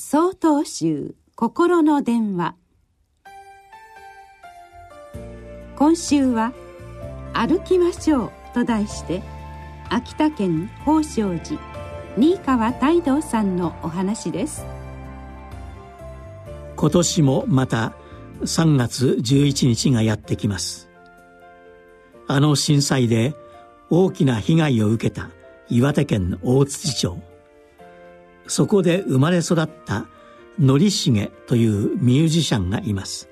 総統集心の電話。今週は「歩きましょう」と題して秋田県宝生寺新川泰道さんのお話です。今年もまた3月11日がやってきます。あの震災で大きな被害を受けた岩手県大槌町。そこで生まれ育った則重というミュージシャンがいます。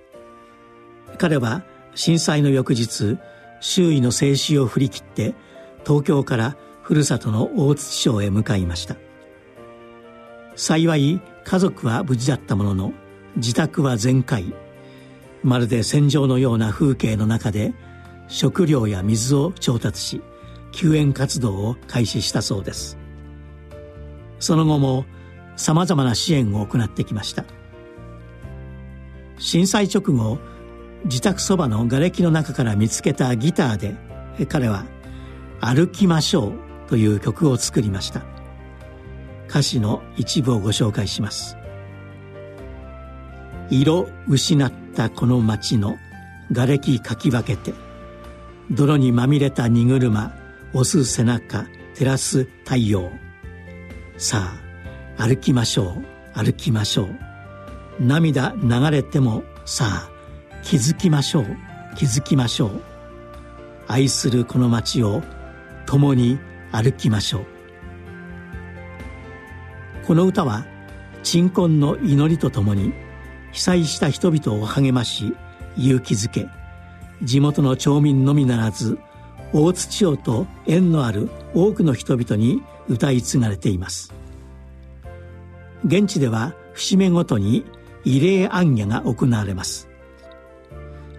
彼は震災の翌日周囲の静止を振り切って東京からふるさとの大槌町へ向かいました。幸い家族は無事だったものの自宅は全壊まるで戦場のような風景の中で食料や水を調達し救援活動を開始したそうです。その後もさまざまな支援を行ってきました。震災直後自宅そばの瓦礫の中から見つけたギターで彼は「歩きましょう」という曲を作りました。歌詞の一部をご紹介します。色失ったこの街の瓦礫かき分けて泥にまみれた荷車押す背中照らす太陽。さあ歩きましょう。歩きましょう。涙流れてもさあ気づきましょう。気づきましょう。愛するこの街を共に歩きましょう。この歌は鎮魂の祈りとともに被災した人々を励まし勇気づけ地元の町民のみならず大津町と縁のある多くの人々に歌い継がれています。現地では節目ごとに慰霊行脚が行われます。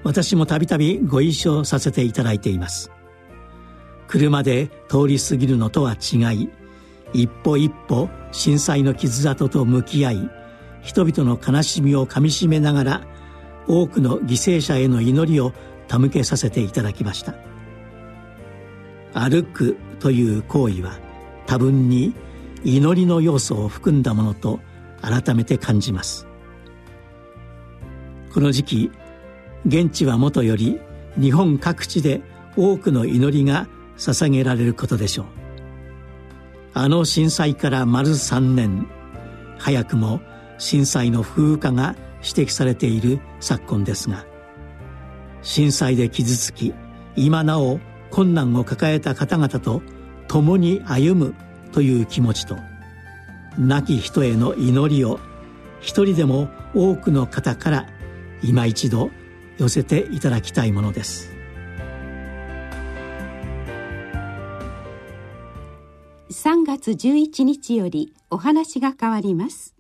私もたびたびご一緒させていただいています。車で通り過ぎるのとは違い一歩一歩震災の傷跡と向き合い人々の悲しみをかみしめながら多くの犠牲者への祈りを手向けさせていただきました。歩くという行為は多分に祈りの要素を含んだものと改めて感じます。この時期現地はもとより日本各地で多くの祈りが捧げられることでしょう。あの震災から丸3年早くも震災の風化が指摘されている昨今ですが震災で傷つき今なお困難を抱えた方々と共に歩むという気持ちと亡き人への祈りを一人でも多くの方から今一度寄せていただきたいものです。3月11日よりお話が変わります。